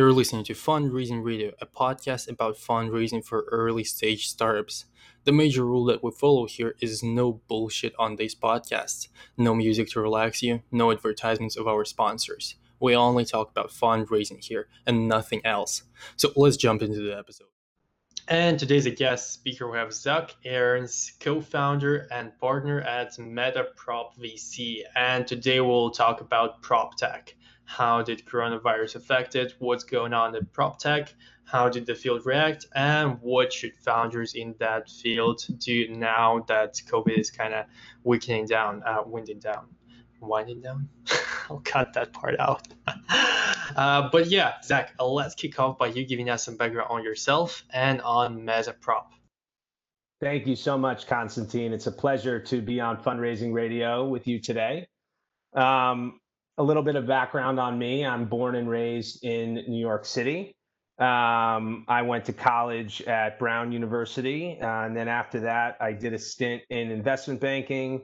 You're listening to Fundraising Radio, a podcast about fundraising for early stage startups. The major rule that we follow here is no bullshit on these podcasts, no music to relax you, no advertisements of our sponsors. We only talk about fundraising here and nothing else. So let's jump into the episode. And today's guest speaker. We have Zach Aarons, co-founder and partner at MetaProp VC. And today we'll talk about prop tech. How did coronavirus affect it? What's going on in prop tech? How did the field react? And what should founders in that field do now that COVID is kind of weakening down, uh, winding down, winding down? I'll cut that part out. uh, but yeah, Zach, let's kick off by you giving us some background on yourself and on MetaProp. Thank you so much, Constantine. It's a pleasure to be on Fundraising Radio with you today. Um, a little bit of background on me I'm born and raised in New York City. Um, I went to college at Brown University. Uh, and then after that, I did a stint in investment banking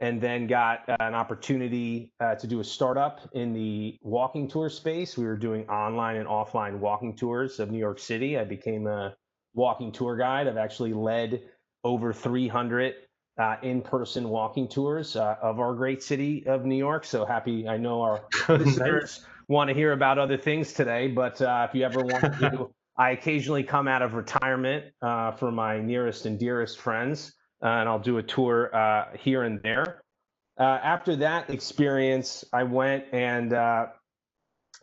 and then got uh, an opportunity uh, to do a startup in the walking tour space. We were doing online and offline walking tours of New York City. I became a walking tour guide. I've actually led over 300 uh, in-person walking tours uh, of our great city of New York. So happy! I know our listeners want to hear about other things today, but uh, if you ever want to, I occasionally come out of retirement uh, for my nearest and dearest friends, uh, and I'll do a tour uh, here and there. after that experience, I went and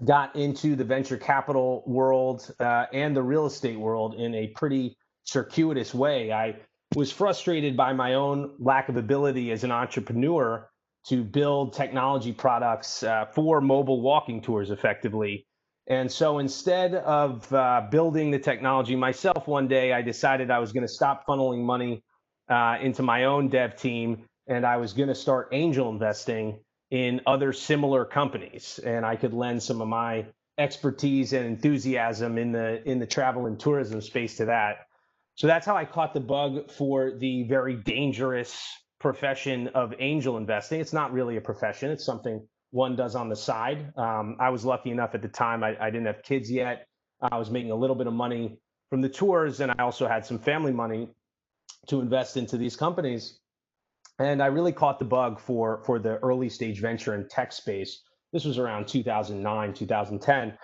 got into the venture capital world and the real estate world in a pretty circuitous way. I was frustrated by my own lack of ability as an entrepreneur to build technology products uh, for mobile walking tours effectively. And so instead of uh, building the technology myself one day, I decided I was going to stop funneling money uh, into my own dev team and I was going to start angel investing in other similar companies. And I could lend some of my expertise and enthusiasm in the in the travel and tourism space to that. So that's how I caught the bug for the very dangerous profession of angel investing. It's not really a profession, it's something one does on the side. Um, I was lucky enough at the time, I, I didn't have kids yet. I was making a little bit of money from the tours, and I also had some family money to invest into these companies. And I really caught the bug for, for the early stage venture and tech space. This was around 2009, 2010.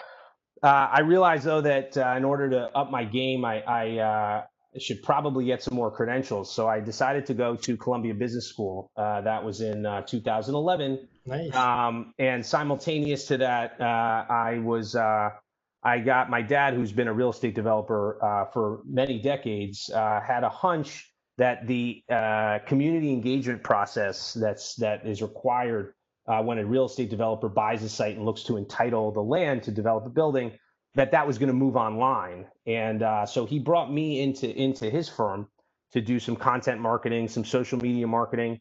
Uh, I realized though that uh, in order to up my game, I, I uh, should probably get some more credentials. So I decided to go to Columbia Business School. Uh, that was in uh, 2011. Nice. Um, and simultaneous to that, uh, I was uh, I got my dad, who's been a real estate developer uh, for many decades, uh, had a hunch that the community engagement process that's that is required when a real estate developer buys a site and looks to entitle the land to develop a building that that was going to move online. And uh, so he brought me into into his firm to do some content marketing, some social media marketing,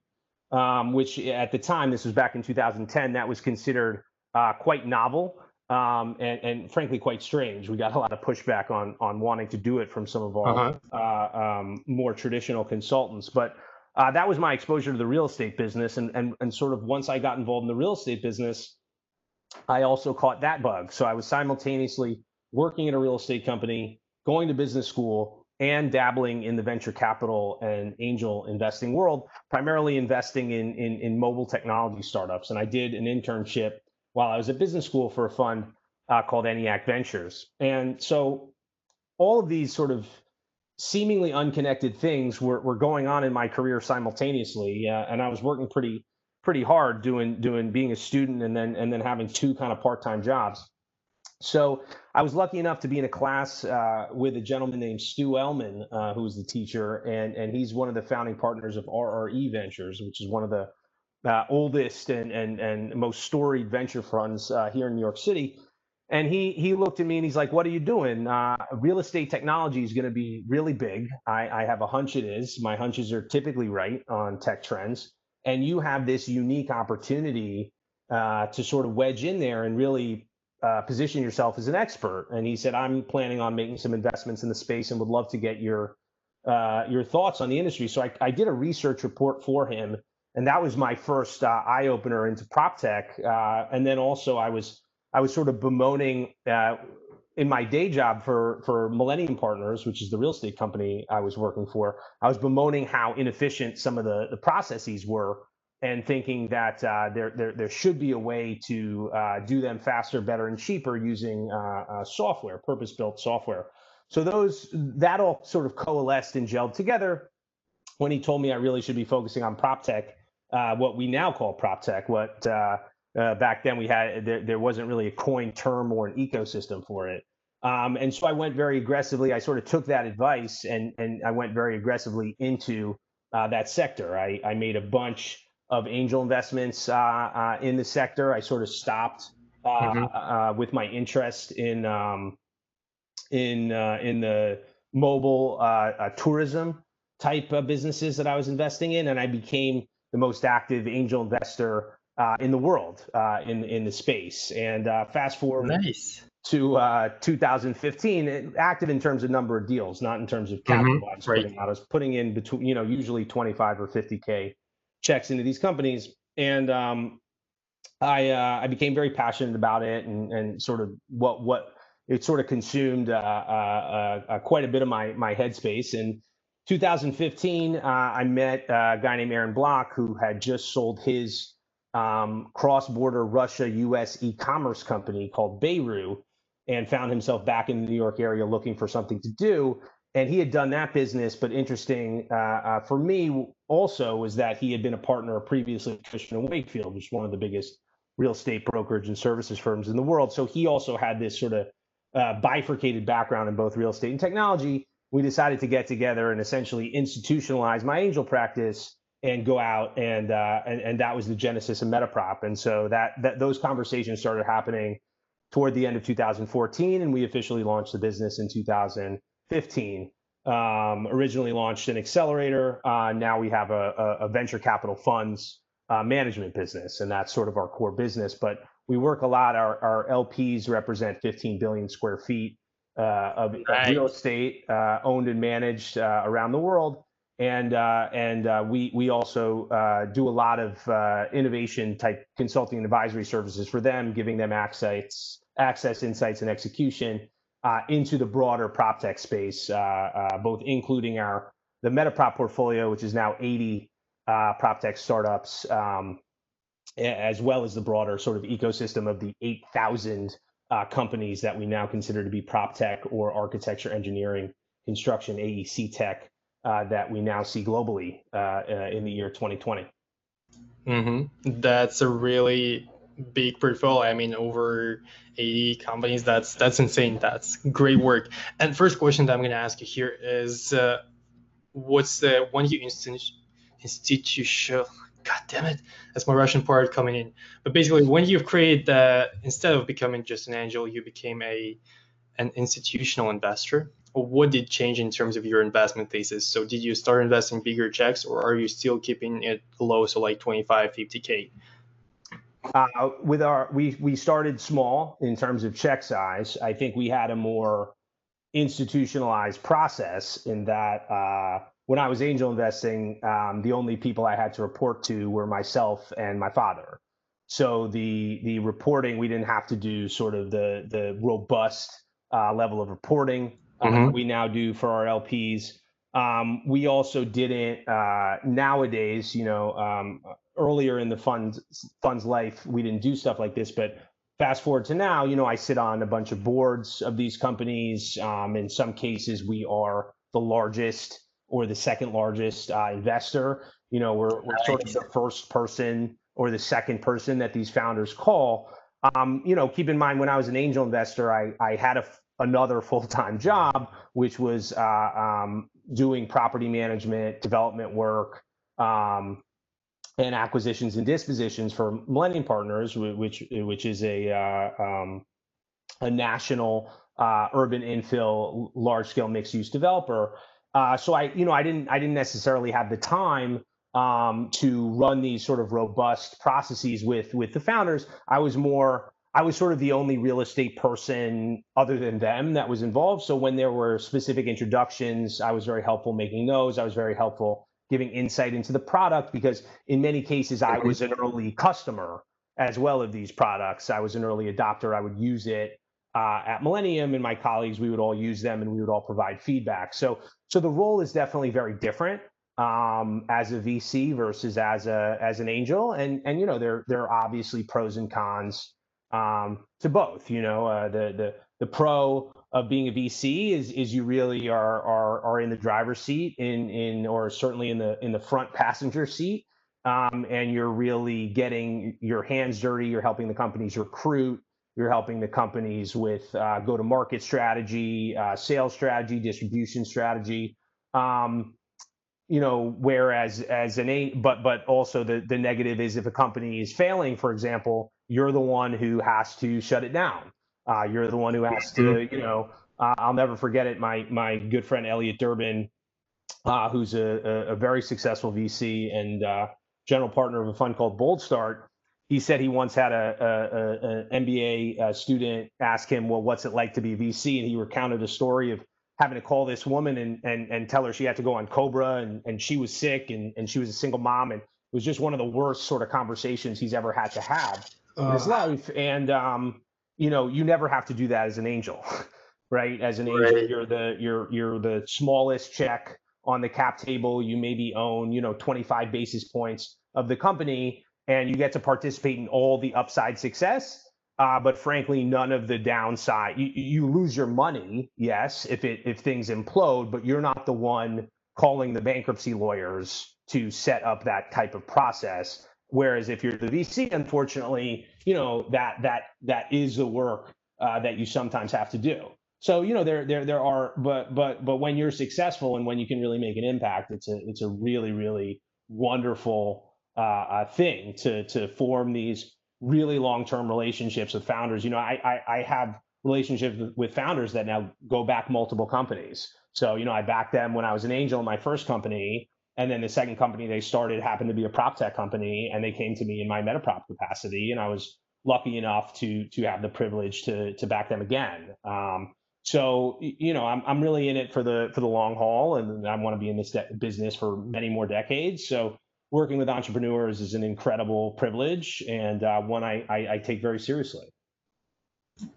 um, which at the time, this was back in 2010, that was considered uh, quite novel um, and, and, frankly quite strange. We got a lot of pushback on on wanting to do it from some of our uh-huh. uh, um, more traditional consultants, but. Uh, that was my exposure to the real estate business, and, and and sort of once I got involved in the real estate business, I also caught that bug. So I was simultaneously working in a real estate company, going to business school, and dabbling in the venture capital and angel investing world, primarily investing in, in, in mobile technology startups. And I did an internship while I was at business school for a fund uh, called ENIAC Ventures. And so all of these sort of seemingly unconnected things were, were going on in my career simultaneously. Uh, and I was working pretty pretty hard doing doing being a student and then and then having two kind of part-time jobs. So I was lucky enough to be in a class uh, with a gentleman named Stu Ellman, uh, who's the teacher, and and he's one of the founding partners of RRE Ventures, which is one of the uh, oldest and and and most storied venture funds uh, here in New York City. And he he looked at me and he's like, "What are you doing? Uh, real estate technology is going to be really big. I, I have a hunch it is. My hunches are typically right on tech trends." and you have this unique opportunity uh, to sort of wedge in there and really uh, position yourself as an expert. And he said, I'm planning on making some investments in the space and would love to get your uh, your thoughts on the industry. So I, I, did a research report for him, and that was my first uh, eye opener into prop tech. Uh, and then also I was I was sort of bemoaning uh, in my day job for for Millennium Partners, which is the real estate company I was working for, I was bemoaning how inefficient some of the the processes were, and thinking that uh, there, there there should be a way to uh, do them faster, better, and cheaper using uh, uh software, purpose built software. So those that all sort of coalesced and gelled together when he told me I really should be focusing on prop tech, uh, what we now call prop tech, what uh, back then we had there, there, wasn't really a coined term or an ecosystem for it. Um, and so I went very aggressively. I sort of took that advice and and I went very aggressively into that sector. I, I made a bunch of angel investments uh, uh, in the sector. I sort of stopped uh, mm-hmm. Uh, with my interest in um, in uh, in the mobile tourism type of businesses that I was investing in, and I became the most active angel investor uh, in the world uh, in in the space. And uh, fast forward nice. to uh, 2015, active in terms of number of deals, not in terms of capital. Mm-hmm. I was right. putting out. I was putting in between, you know, usually 25 or 50k checks into these companies, and um, I uh, I became very passionate about it, and and sort of what what it sort of consumed uh, quite a bit of my my headspace and 2015, uh, I met a guy named Aaron Block who had just sold his um, cross-border Russia-U.S. e-commerce company called Beirut, and found himself back in the New York area looking for something to do. And he had done that business, but interesting uh, uh, for me also was that he had been a partner previously at and Wakefield, which is one of the biggest real estate brokerage and services firms in the world. So he also had this sort of uh, bifurcated background in both real estate and technology we decided to get together and essentially institutionalize my angel practice and go out and uh, and, and that was the genesis of Metaprop. And so that that those conversations started happening toward the end of 2014, and we officially launched the business in 2015. Um, originally launched an accelerator. Uh, now we have a, a, venture capital funds uh, management business, and that's sort of our core business. But we work a lot. Our, our LPs represent 15 billion square feet uh, of, of, real estate uh, owned and managed uh, around the world. And uh, and uh, we we also uh, do a lot of innovation type consulting and advisory services for them, giving them access access, insights, and execution into the broader prop tech space, both including our the Metaprop portfolio, which is now 80 prop tech startups, um, as well as the broader sort of ecosystem of the 8,000 uh, companies that we now consider to be prop tech or architecture, engineering, construction, AEC tech uh, that we now see globally uh, uh in the year 2020. Mm-hmm. That's a really big portfolio. I mean, over 80 companies. That's that's insane. That's great work. And first question that I'm going to ask you here is, uh, what's the when you inst- institution God damn it, that's my Russian part coming in. But basically, when you've created the, instead of becoming just an angel, you became a an institutional investor. What did change in terms of your investment thesis? So did you start investing bigger checks, or are you still keeping it low, so like 25, 50k? Uh, with our, we we started small in terms of check size. I think we had a more institutionalized process in that. Uh, when I was angel investing, um, the only people I had to report to were myself and my father. So the the reporting we didn't have to do sort of the the robust uh, level of reporting uh, mm-hmm. we now do for our LPs. Um, we also didn't uh, nowadays, you know, um, earlier in the funds fund's life, we didn't do stuff like this. But fast forward to now, you know, I sit on a bunch of boards of these companies. Um, in some cases, we are the largest or the second largest uh, investor. You know, we're, we're sort of the first person or the second person that these founders call. Um, you know, keep in mind when I was an angel investor, I, I had a, another full time job, which was uh, um, doing property management, development work, um, and acquisitions and dispositions for Millennium Partners, which which is a uh, um, a national uh, urban infill, large scale mixed use developer. Uh, so I, you know, I didn't, I didn't necessarily have the time um, to run these sort of robust processes with with the founders. I was more, I was sort of the only real estate person other than them that was involved. So when there were specific introductions, I was very helpful making those. I was very helpful giving insight into the product because in many cases I was an early customer as well of these products. I was an early adopter. I would use it uh, at Millennium and my colleagues, we would all use them and we would all provide feedback. So, so the role is definitely very different um, as a VC versus as a as an angel, and and you know there there are obviously pros and cons um, to both. You know, uh, the the the pro of being a VC is is you really are are are in the driver's seat in in or certainly in the in the front passenger seat. Um, and you're really getting your hands dirty. You're helping the companies recruit. You're helping the companies with uh, go-to-market strategy, uh, sales strategy, distribution strategy. Um, you know, whereas as an a, but but also the the negative is if a company is failing, for example, you're the one who has to shut it down. Uh, you're the one who has to, mm-hmm. you know, uh, I'll never forget it. My my good friend Eliot Durbin, uh, who's a, a, a, very successful VC and uh, general partner of a fund called Bold Start, he said he once had a, an MBA uh, student ask him, "Well, what's it like to be a VC?" And he recounted a story of having to call this woman and and and tell her she had to go on COBRA and and she was sick and and she was a single mom and it was just one of the worst sort of conversations he's ever had to have in his life. And um, you know, you never have to do that as an angel, right? As an right. angel, you're the you're you're the smallest check on the cap table. You maybe own you know 25 basis points of the company, and you get to participate in all the upside success uh, but frankly, none of the downside. You, you lose your money, yes, if it if things implode, but you're not the one calling the bankruptcy lawyers to set up that type of process. Whereas if you're the VC, unfortunately, you know that that that is the work uh, that you sometimes have to do. So you know there there there are, but but but when you're successful and when you can really make an impact, it's a it's a really really wonderful uh, uh thing to to form these really long-term relationships with founders. You know, I, I, I have relationships with founders that now go back multiple companies. So, you know, I backed them when I was an angel in my first company. And then the second company they started happened to be a prop tech company, and they came to me in my metaprop capacity, and I was lucky enough to to have the privilege to to back them again. Um, so you know, I'm I'm really in it for the for the long haul, and I want to be in this de- business for many more decades. So working with entrepreneurs is an incredible privilege and uh, one I, I, I take very seriously.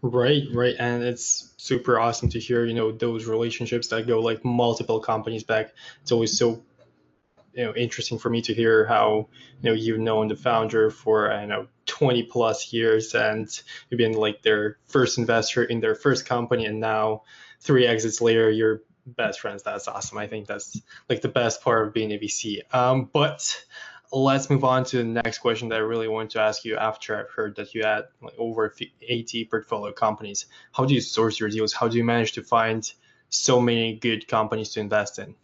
Right, right, and it's super awesome to hear you know those relationships that go like multiple companies back. It's always so you know interesting for me to hear how you know you've known the founder for I know 20 plus years and you've been like their first investor in their first company and now three exits later you're best friends. That's awesome. I think that's like the best part of being a VC. Um, but let's move on to the next question that I really want to ask you after I've heard that you had like over 80 portfolio companies. How do you source your deals? How do you manage to find so many good companies to invest in?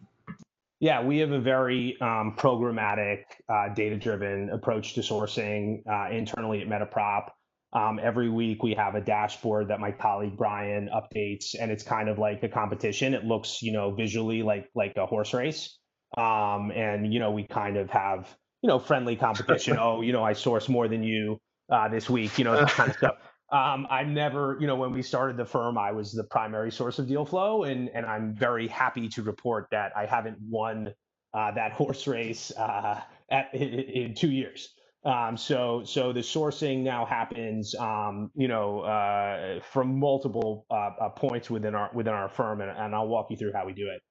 Yeah, we have a very um, programmatic, uh, data driven approach to sourcing uh, internally at Metaprop. Um, every week we have a dashboard that my colleague Brian updates, and it's kind of like a competition. It looks, you know, visually like like a horse race, um, and you know we kind of have you know friendly competition. oh, you know, I source more than you uh, this week, you know, that kind of stuff. Um, I'm never, you know, when we started the firm, I was the primary source of deal flow, and and I'm very happy to report that I haven't won uh, that horse race uh, at, in, in two years. Um, so so the sourcing now happens, um, you know, uh, from multiple uh, uh, points within our within our firm, and, and, I'll walk you through how we do it.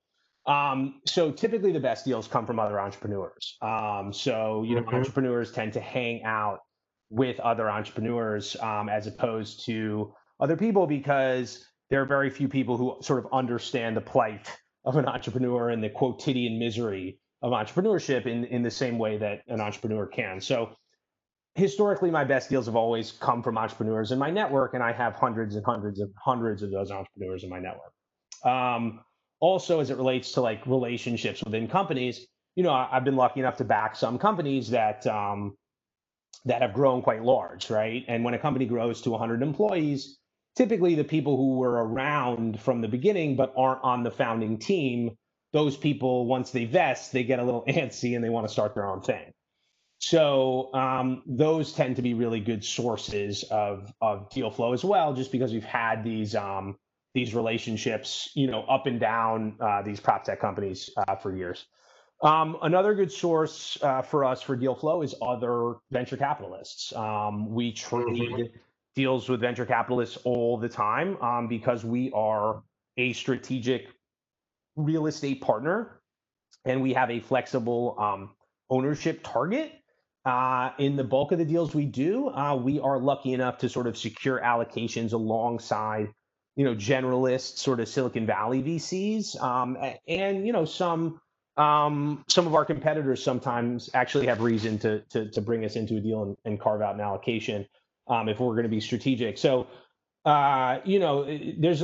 Um, so typically, the best deals come from other entrepreneurs. Um, so you know, mm-hmm. entrepreneurs tend to hang out with other entrepreneurs um, as opposed to other people because there are very few people who sort of understand the plight of an entrepreneur and the quotidian misery of entrepreneurship in in the same way that an entrepreneur can. So historically my best deals have always come from entrepreneurs in my network and i have hundreds and hundreds and hundreds of those entrepreneurs in my network um, also as it relates to like relationships within companies you know I, have been lucky enough to back some companies that um, that have grown quite large right and when a company grows to 100 employees typically the people who were around from the beginning but aren't on the founding team those people once they vest they get a little antsy and they want to start their own thing so um, those tend to be really good sources of of deal flow as well, just because we've had these um, these relationships, you know, up and down uh, these prop tech companies uh, for years. Um, another good source uh, for us for deal flow is other venture capitalists. Um, we trade deals with venture capitalists all the time um, because we are a strategic real estate partner and we have a flexible um, ownership target. Uh, in the bulk of the deals we do, uh, we are lucky enough to sort of secure allocations alongside, you know, generalist sort of Silicon Valley VCs, um, and you know some um, some of our competitors sometimes actually have reason to to, to bring us into a deal and, and carve out an allocation um, if we're going to be strategic. So, uh, you know, there's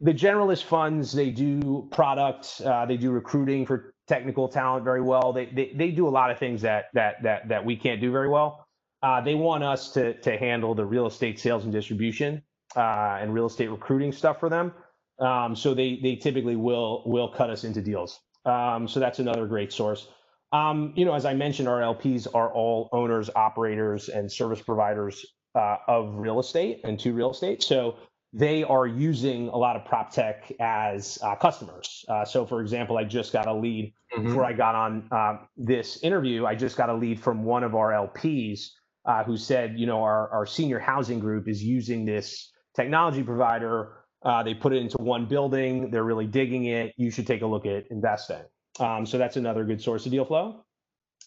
the generalist funds. They do product. Uh, they do recruiting for technical talent very well. They, they they do a lot of things that that that that we can't do very well. Uh, they want us to to handle the real estate sales and distribution uh, and real estate recruiting stuff for them. Um, so they they typically will will cut us into deals. Um, so that's another great source. Um, you know, as I mentioned, our LPs are all owners, operators, and service providers uh, of real estate and to real estate. So they are using a lot of prop tech as uh, customers. Uh, so, for example, I just got a lead mm-hmm. before I got on uh, this interview. I just got a lead from one of our LPs uh, who said, you know, our, our senior housing group is using this technology provider. Uh, they put it into one building. They're really digging it. You should take a look at investing. Um, so that's another good source of deal flow.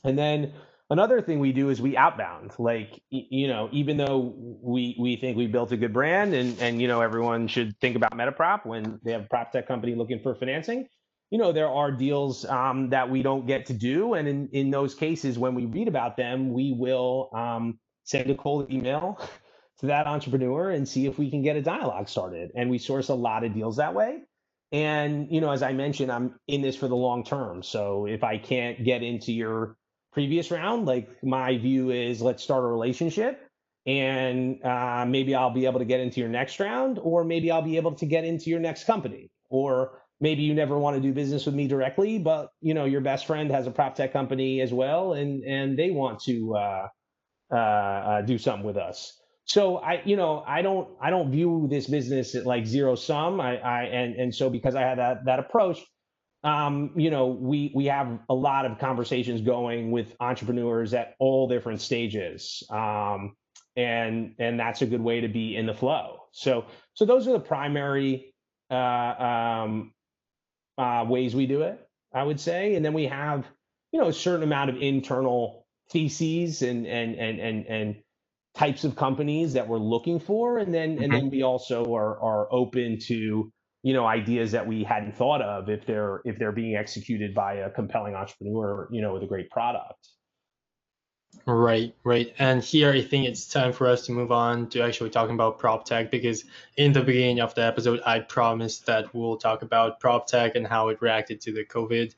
And then Another thing we do is we outbound. Like you know, even though we we think we built a good brand and and you know everyone should think about Metaprop when they have a prop tech company looking for financing. You know, there are deals um, that we don't get to do, and in in those cases, when we read about them, we will um, send a cold email to that entrepreneur and see if we can get a dialogue started. And we source a lot of deals that way. And you know, as I mentioned, I'm in this for the long term. So if I can't get into your previous round. Like my view is let's start a relationship and uh, maybe I'll be able to get into your next round, or maybe I'll be able to get into your next company, or maybe you never want to do business with me directly, but you know your best friend has a prop tech company as well, and and they want to uh, uh, uh do something with us. So I, you know, I don't I don't view this business at like zero sum. I, I and and so because I had that that approach, um, you know, we we have a lot of conversations going with entrepreneurs at all different stages, um, and and that's a good way to be in the flow. So so those are the primary uh, um, uh, ways we do it, I would say, and then we have you know a certain amount of internal theses and and and and and types of companies that we're looking for, and then mm-hmm. and then we also are are open to you know ideas that we hadn't thought of if they're if they're being executed by a compelling entrepreneur you know with a great product. Right right. And here i think it's time for us to move on to actually talking about prop tech because in the beginning of the episode i promised that we'll talk about prop tech and how it reacted to the covid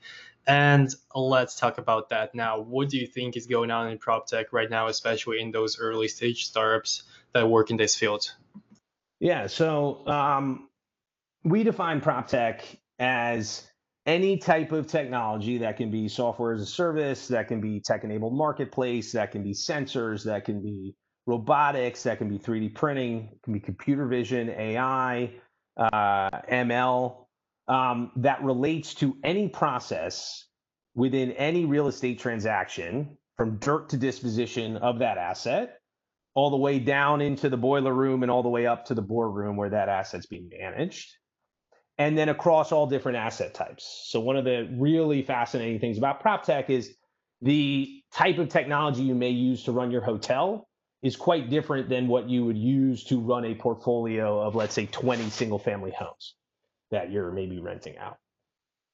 and let's talk about that now. What do you think is going on in prop tech right now especially in those early stage startups that work in this field? Yeah so um, we define prop tech as any type of technology that can be software as a service, that can be tech enabled marketplace, that can be sensors, that can be robotics, that can be 3D printing, can be computer vision, AI, uh, ML, um, that relates to any process within any real estate transaction from dirt to disposition of that asset all the way down into the boiler room and all the way up to the boardroom where that asset's being managed and then across all different asset types. So one of the really fascinating things about prop tech is the type of technology you may use to run your hotel is quite different than what you would use to run a portfolio of let's say 20 single family homes that you're maybe renting out.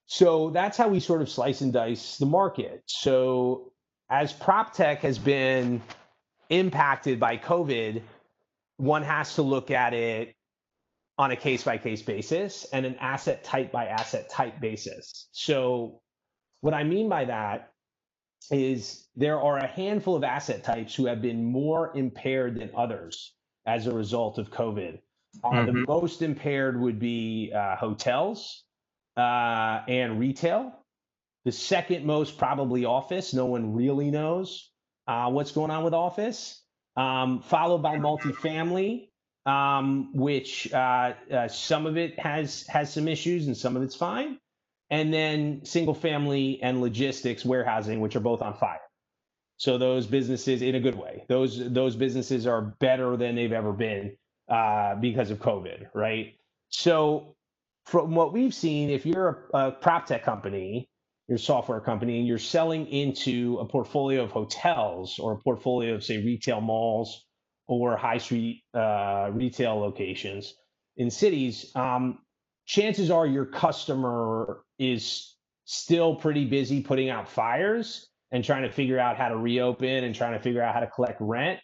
So that's how we sort of slice and dice the market. So as prop tech has been impacted by COVID, one has to look at it on a case by case basis and an asset type by asset type basis. So, what I mean by that is there are a handful of asset types who have been more impaired than others as a result of COVID. Uh, mm-hmm. the most impaired would be uh, hotels uh, and retail. The second most, probably office. No one really knows uh, what's going on with office. Um, followed by multifamily, um, which uh, uh, some of it has has some issues and some of it's fine, and then single family and logistics warehousing, which are both on fire. So those businesses, in a good way, those those businesses are better than they've ever been uh, because of COVID, right? So from what we've seen, if you're a, a prop tech company, your software company, and you're selling into a portfolio of hotels or a portfolio of say retail malls or high street uh, retail locations in cities, um, chances are your customer is still pretty busy putting out fires and trying to figure out how to reopen and trying to figure out how to collect rent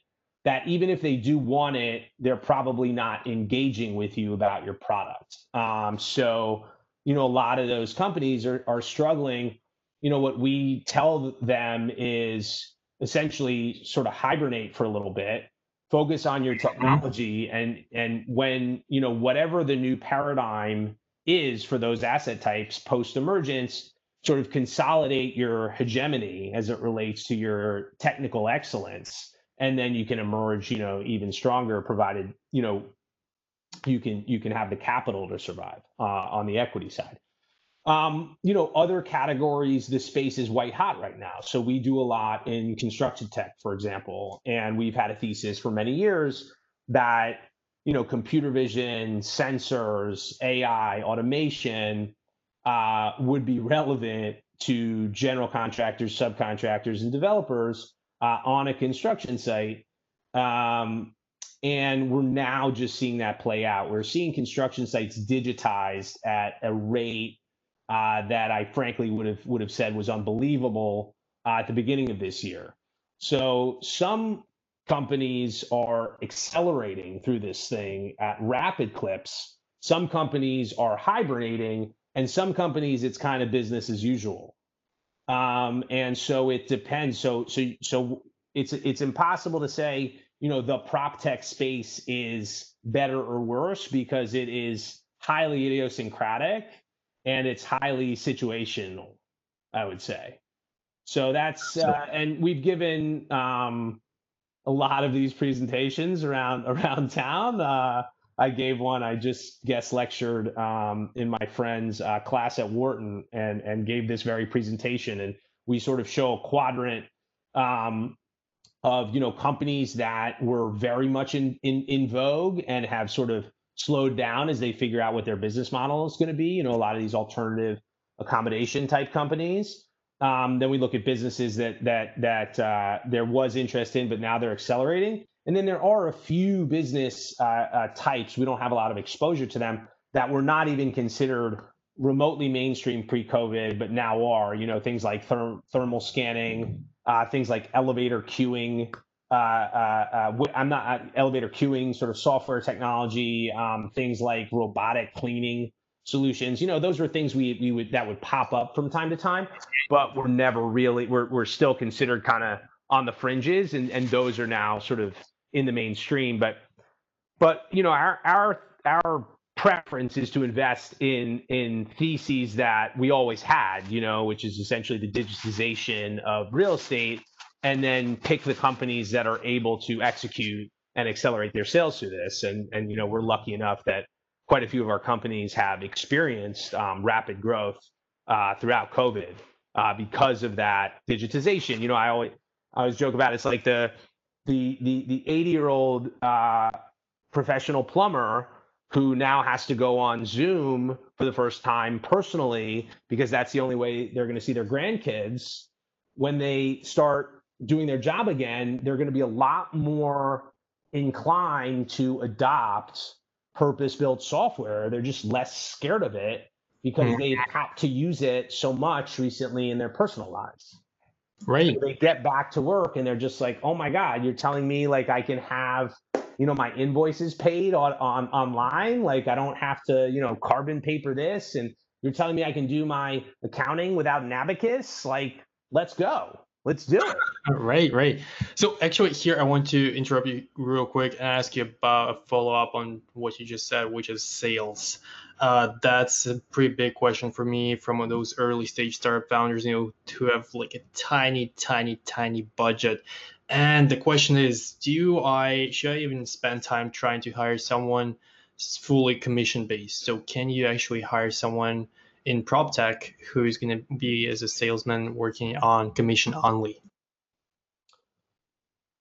that even if they do want it they're probably not engaging with you about your product. Um, so you know a lot of those companies are, are struggling. You know what we tell them is essentially sort of hibernate for a little bit focus on your technology and and when you know whatever the new paradigm is for those asset types post emergence sort of consolidate your hegemony as it relates to your technical excellence and then you can emerge you know even stronger provided you know you can you can have the capital to survive uh, on the equity side. Um, you know other categories the space is white hot right now. So we do a lot in construction tech for example and we've had a thesis for many years that you know computer vision sensors ai automation uh, would be relevant to general contractors, subcontractors, and developers uh, on a construction site. Um, and we're now just seeing that play out. We're seeing construction sites digitized at a rate uh, that I frankly would have would have said was unbelievable uh, at the beginning of this year. So some companies are accelerating through this thing at rapid clips. Some companies are hibernating and some companies it's kind of business as usual um, and so it depends. So so so it's it's impossible to say you know the prop tech space is better or worse because it is highly idiosyncratic and it's highly situational i would say. So that's uh, and we've given um, a lot of these presentations around around town. Uh, I gave one. I just guest lectured um, in my friend's uh, class at Wharton and and gave this very presentation. And we sort of show a quadrant um, of you know companies that were very much in, in in vogue and have sort of slowed down as they figure out what their business model is going to be. You know, a lot of these alternative accommodation type companies. Um, then we look at businesses that that that uh, there was interest in, but now they're accelerating. And then there are a few business uh, uh, types, we don't have a lot of exposure to them, that were not even considered remotely mainstream pre COVID, but now are. You know, things like therm- thermal scanning, uh, things like elevator queuing. Uh, uh, uh, I'm not elevator queuing, sort of software technology, um, things like robotic cleaning solutions. You know, those were things we we would that would pop up from time to time, but we're never really we're we're still considered kind of on the fringes, and and those are now sort of in the mainstream. But but you know our our our preference is to invest in in theses that we always had, you know, which is essentially the digitization of real estate, and then pick the companies that are able to execute and accelerate their sales through this. And and you know we're lucky enough that quite a few of our companies have experienced um, rapid growth uh, throughout COVID uh, because of that digitization. You know, I always I always joke about it. it's like the the the the 80 year old uh, professional plumber who now has to go on Zoom for the first time personally because that's the only way they're going to see their grandkids. When they start doing their job again, they're going to be a lot more inclined to adopt purpose built software. They're just less scared of it because mm-hmm. they've had to use it so much recently in their personal lives. Right. So they get back to work and they're just like, oh my God, you're telling me like I can have, you know, my invoices paid on, on online. Like I don't have to, you know, carbon paper this. And you're telling me I can do my accounting without an abacus. Like, let's go. Let's do it. Right, right. So actually, here I want to interrupt you real quick and ask you about a follow up on what you just said, which is sales. Uh, that's a pretty big question for me from those early stage startup founders, you know, who have like a tiny, tiny, tiny budget. And the question is, do I should I even spend time trying to hire someone fully commission based? So can you actually hire someone in prop tech who is going to be as a salesman working on commission only?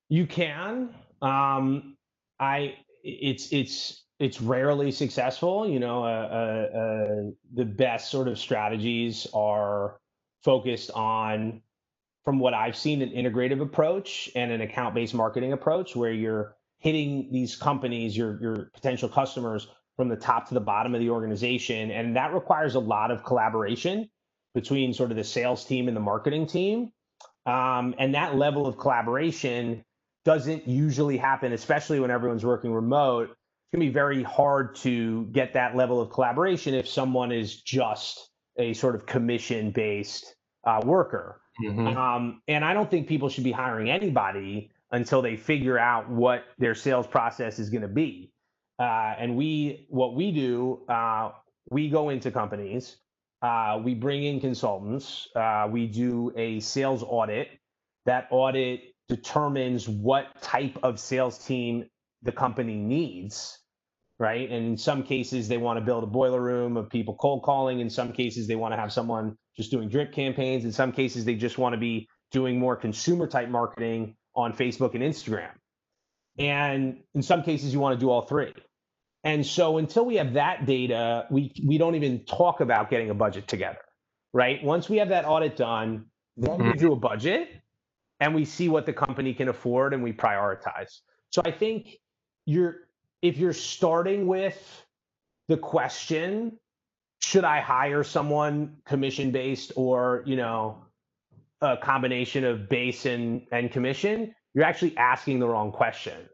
You can. Um, I it's it's it's rarely successful. You know, uh, uh, uh, the best sort of strategies are focused on, from what I've seen, an integrative approach and an account-based marketing approach, where you're hitting these companies, your your potential customers, from the top to the bottom of the organization, and that requires a lot of collaboration between sort of the sales team and the marketing team. Um, and that level of collaboration doesn't usually happen, especially when everyone's working remote. It's going to be very hard to get that level of collaboration if someone is just a sort of commission based uh, worker. Mm-hmm. Um, and I don't think people should be hiring anybody until they figure out what their sales process is going to be. Uh, and we, what we do, uh, we go into companies, uh, we bring in consultants, uh, we do a sales audit. That audit determines what type of sales team the company needs, right? And in some cases, they want to build a boiler room of people cold calling. In some cases, they want to have someone just doing drip campaigns. In some cases, they just want to be doing more consumer type marketing on Facebook and Instagram. And in some cases, you want to do all three. And so until we have that data, we we don't even talk about getting a budget together, right? Once we have that audit done, then we mm-hmm. do a budget and we see what the company can afford and we prioritize. So I think you're if you're starting with the question, should I hire someone commission based or, you know, a combination of base and, and commission, you're actually asking the wrong question.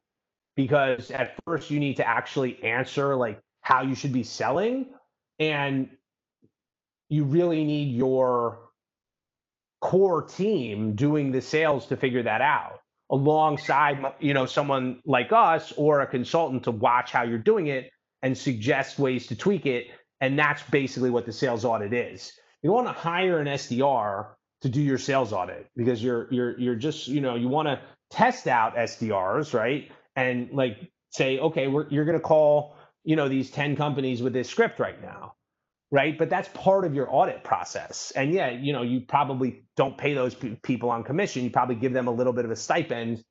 Because at first you need to actually answer like how you should be selling and you really need your core team doing the sales to figure that out alongside you know someone like us or a consultant to watch how you're doing it and suggest ways to tweak it and that's basically what the sales audit is. You want to hire an SDR to do your sales audit because you're you're you're just you know you want to test out SDRs right? And like say okay we're, you're going to call you know these 10 companies with this script right now right? But that's part of your audit process. And yeah, you know, you probably don't pay those p- people on commission. You probably give them a little bit of a stipend,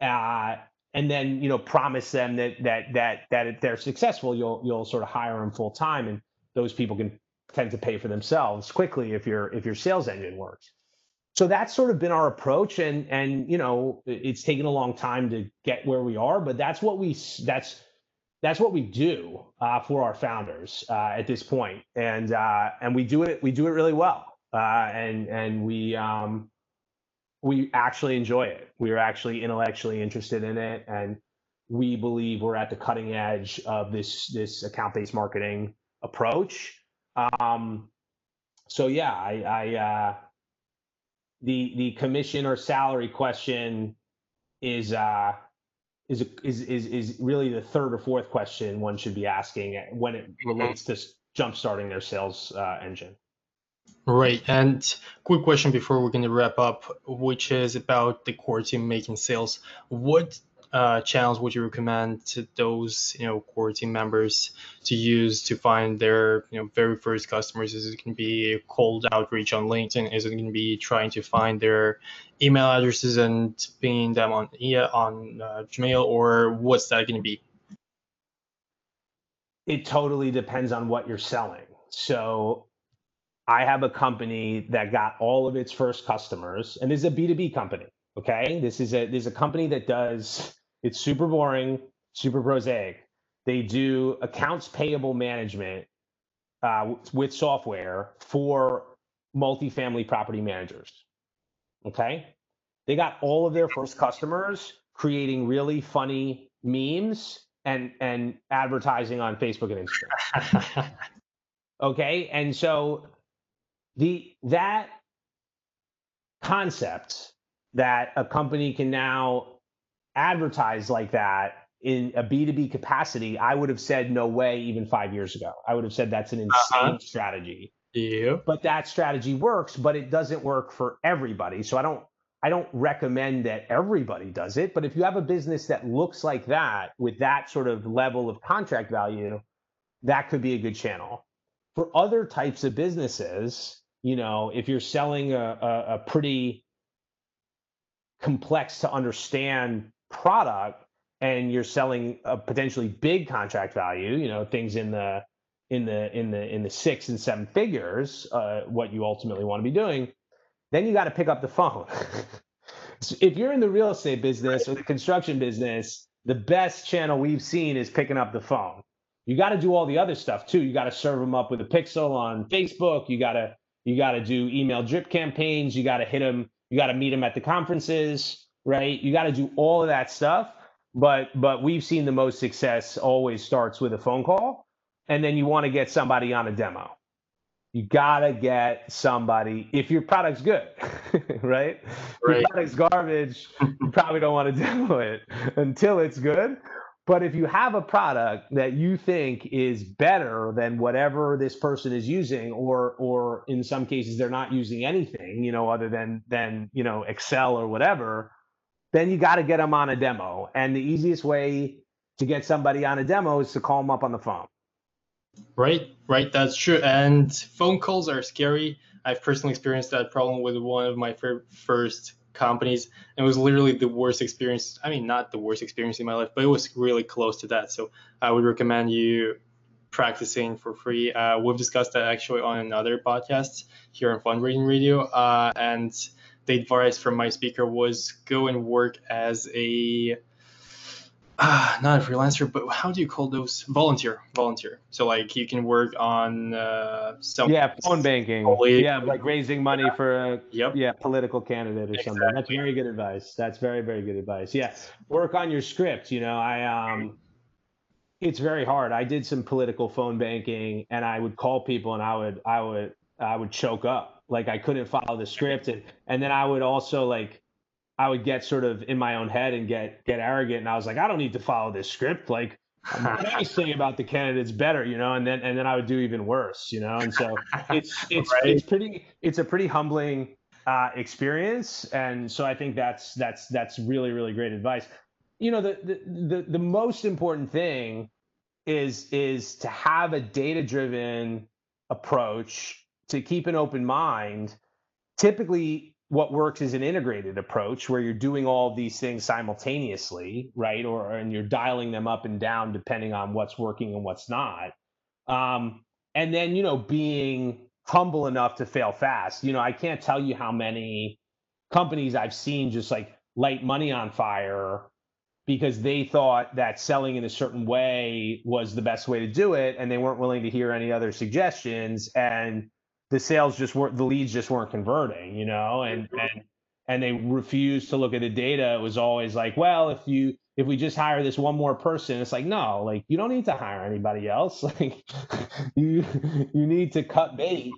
uh, and then you know promise them that that that that if they're successful, you'll you'll sort of hire them full time, and those people can tend to pay for themselves quickly if your if your sales engine works. So that's sort of been our approach, and and you know it's taken a long time to get where we are, but that's what we that's that's what we do uh, for our founders uh, at this point, and uh, and we do it we do it really well, uh, and and we um, we actually enjoy it. We are actually intellectually interested in it, and we believe we're at the cutting edge of this this account based marketing approach. Um, so yeah, I, I uh, the the commission or salary question is uh, is, is is is really the third or fourth question one should be asking when it relates to jump starting their sales uh, engine. Right, and quick question before we're going to wrap up, which is about the core team making sales. What uh, channels would you recommend to those you know core team members to use to find their you know very first customers? Is it going to be cold outreach on LinkedIn? Is it going to be trying to find their email addresses and pinging them on yeah, on uh, Gmail, or what's that going to be? It totally depends on what you're selling. So I have a company that got all of its first customers, and this is a B2B company. Okay. This is a this is a company that does it's super boring, super prosaic. They do accounts payable management uh, with software for multifamily property managers. Okay. They got all of their first customers creating really funny memes and and advertising on Facebook and Instagram. okay. And so the that concept that a company can now advertise like that in a B2B capacity, I would have said no way even five years ago. I would have said that's an uh-huh. insane uh-huh. strategy. Yeah. But that strategy works, but it doesn't work for everybody. So I don't I don't recommend that everybody does it. But if you have a business that looks like that with that sort of level of contract value, that could be a good channel. For other types of businesses, you know, if you're selling a, a, a pretty complex to understand product and you're selling a potentially big contract value, you know, things in the in the in the in the six and seven figures, uh, what you ultimately want to be doing, then you got to pick up the phone. so if you're in the real estate business or the construction business, the best channel we've seen is picking up the phone. You got to do all the other stuff too. You got to serve them up with a pixel on Facebook. You got to you got to do email drip campaigns. You got to hit them. You got to meet them at the conferences, right? You got to do all of that stuff. But but we've seen the most success always starts with a phone call and then you want to get somebody on a demo. You gotta get somebody if your product's good, right? right? If your product's garbage, you probably don't want to demo it until it's good. But if you have a product that you think is better than whatever this person is using, or or in some cases they're not using anything, you know, other than than you know Excel or whatever, then you got to get them on a demo. And the easiest way to get somebody on a demo is to call them up on the phone. Right, right, that's true. And phone calls are scary. I've personally experienced that problem with one of my first companies. It was literally the worst experience. I mean, not the worst experience in my life, but it was really close to that. So I would recommend you practicing for free. Uh, we've discussed that actually on another podcast here on Fundraising Radio. Uh, and the advice from my speaker was go and work as a uh, not a freelancer, but how do you call those? Volunteer, volunteer. So like you can work on uh, some. Yeah, phone banking. Yeah, like raising money yeah. for a yep. yeah political candidate or exactly. something. That's very good advice. That's very very good advice. Yeah, work on your script. You know, I um, it's very hard. I did some political phone banking, and I would call people, and I would I would I would choke up. Like I couldn't follow the script, and and then I would also like I would get sort of in my own head and get get arrogant, and I was like, I don't need to follow this script. Like, what I say about the candidates better, you know, and then and then I would do even worse, you know. And so it's it's right. it's pretty it's a pretty humbling uh, experience, and so I think that's that's that's really really great advice. You know, the the the, the most important thing is is to have a data driven approach to keep an open mind. Typically, what works is an integrated approach where you're doing all these things simultaneously, right? Or and you're dialing them up and down depending on what's working and what's not. Um, and then you know being humble enough to fail fast. You know, I can't tell you how many companies I've seen just like light money on fire because they thought that selling in a certain way was the best way to do it and they weren't willing to hear any other suggestions and the sales just weren't the leads just weren't converting, you know, and mm-hmm. and and they refused to look at the data. It was always like, well, if you if we just hire this one more person, it's like no, like you don't need to hire anybody else. Like you you need to cut bait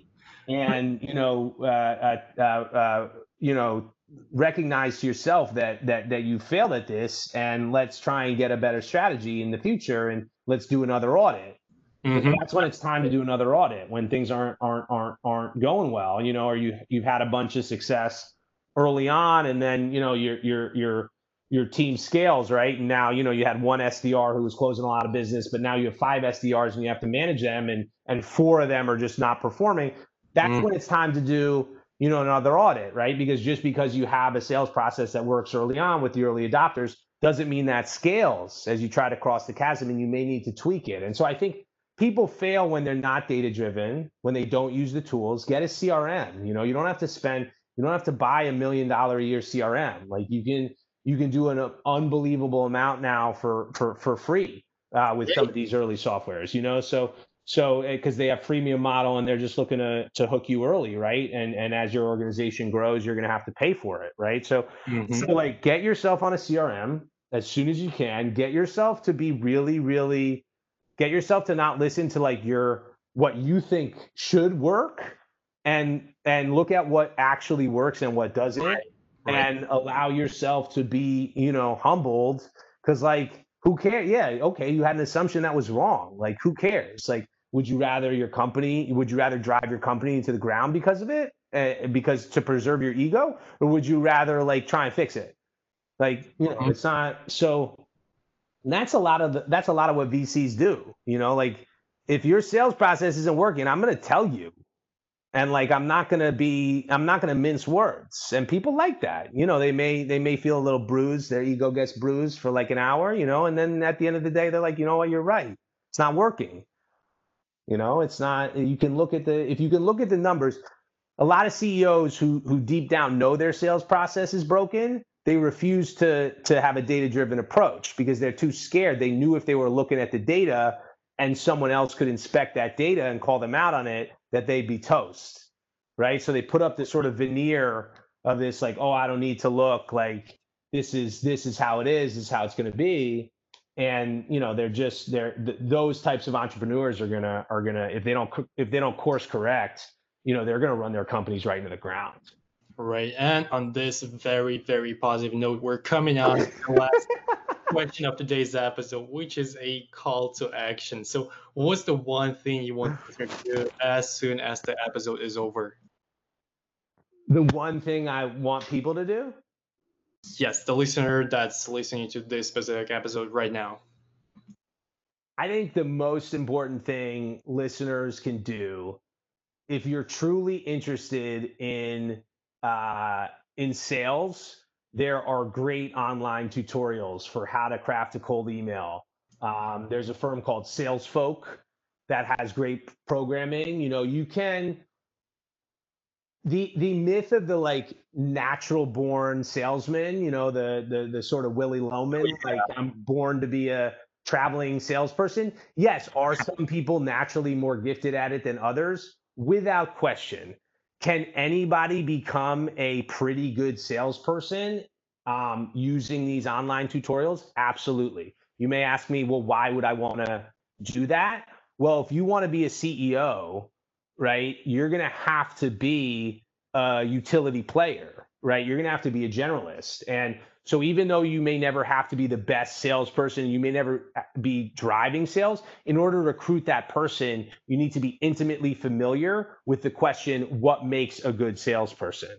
and you know uh, uh, uh, uh, you know recognize to yourself that that that you failed at this and let's try and get a better strategy in the future and let's do another audit Mm-hmm. That's when it's time to do another audit when things aren't aren't aren't aren't going well. You know, or you you've had a bunch of success early on, and then you know your your your your team scales right. And now you know you had one SDR who was closing a lot of business, but now you have five SDRs and you have to manage them, and and four of them are just not performing. That's mm. when it's time to do you know another audit, right? Because just because you have a sales process that works early on with the early adopters doesn't mean that scales as you try to cross the chasm, and you may need to tweak it. And so I think people fail when they're not data driven, when they don't use the tools. Get a CRM. You know, you don't have to spend, you don't have to buy a million dollar a year CRM. Like you can, you can do an unbelievable amount now for for for free uh, with some of these early softwares. You know, so so because eh, they have freemium model and they're just looking to to hook you early, right? And and as your organization grows, you're going to have to pay for it, right? So mm-hmm. so like get yourself on a CRM as soon as you can. Get yourself to be really really get yourself to not listen to like your what you think should work and and look at what actually works and what doesn't. Right. And allow yourself to be you know humbled. Because like who cares yeah okay you had an assumption that was wrong. Like who cares? Like would you rather your company would you rather drive your company into the ground because of it uh, because to preserve your ego? Or would you rather like try and fix it? Like you know mm-hmm. it's not so and that's a lot of the, that's a lot of what VCs do. You know, like if your sales process isn't working, I'm going to tell you. and like i'm not going to be i'm not going to mince words and people like that you know they may they may feel a little bruised their ego gets bruised for like an hour you know and then at the end of the day they're like you know what you're right it's not working you know it's not you can look at the if you can look at the numbers a lot of ceos who who deep down know their sales process is broken they refuse to to have a data driven approach because they're too scared they knew if they were looking at the data and someone else could inspect that data and call them out on it, that they'd be toast, right? So they put up this sort of veneer of this, like, oh, I don't need to look, like this is this is how it is, this is how it's going to be, and you know they're just they're th- those types of entrepreneurs are gonna are gonna if they don't if they don't course correct, you know they're gonna run their companies right into the ground. Right, and on this very very positive note, we're coming out the last question of today's episode, which is a call to action. So, what's the one thing you want to do as soon as the episode is over? The one thing I want people to do? Yes, the listener that's listening to this specific episode right now. I think the most important thing listeners can do if you're truly interested in uh, in sales there are great online tutorials for how to craft a cold email. Um, there's a firm called SalesFolk that has great programming. You know, you can the the myth of the like natural born salesman, you know, the the the sort of Willy Loman, like I'm born to be a traveling salesperson. Yes, are some people naturally more gifted at it than others? Without question. Can anybody become a pretty good salesperson um, using these online tutorials? Absolutely. You may ask me, well, why would I want to do that? Well, if you want to be a CEO, right, you're going to have to be a utility player, right? You're going to have to be a generalist. And so even though you may never have to be the best salesperson, you may never uh, be driving sales, in order to recruit that person, you need to be intimately familiar with the question, what makes a good salesperson?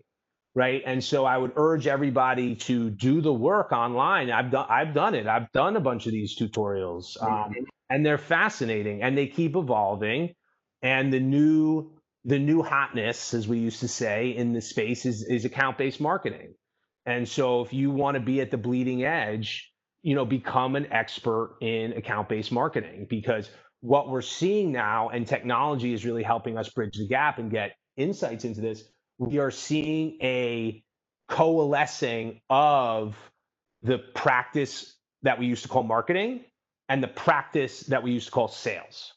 Right. And so I would urge everybody to do the work online. I've done I've done it. I've done a bunch of these tutorials. Um, mm-hmm. and they're fascinating and they keep evolving. And the new the new hotness, as we used to say in the space, is is account-based marketing and so if you want to be at the bleeding edge, you know, become an expert in account-based marketing because what we're seeing now and technology is really helping us bridge the gap and get insights into this. We are seeing a coalescing of the practice that we used to call marketing and the practice that we used to call sales.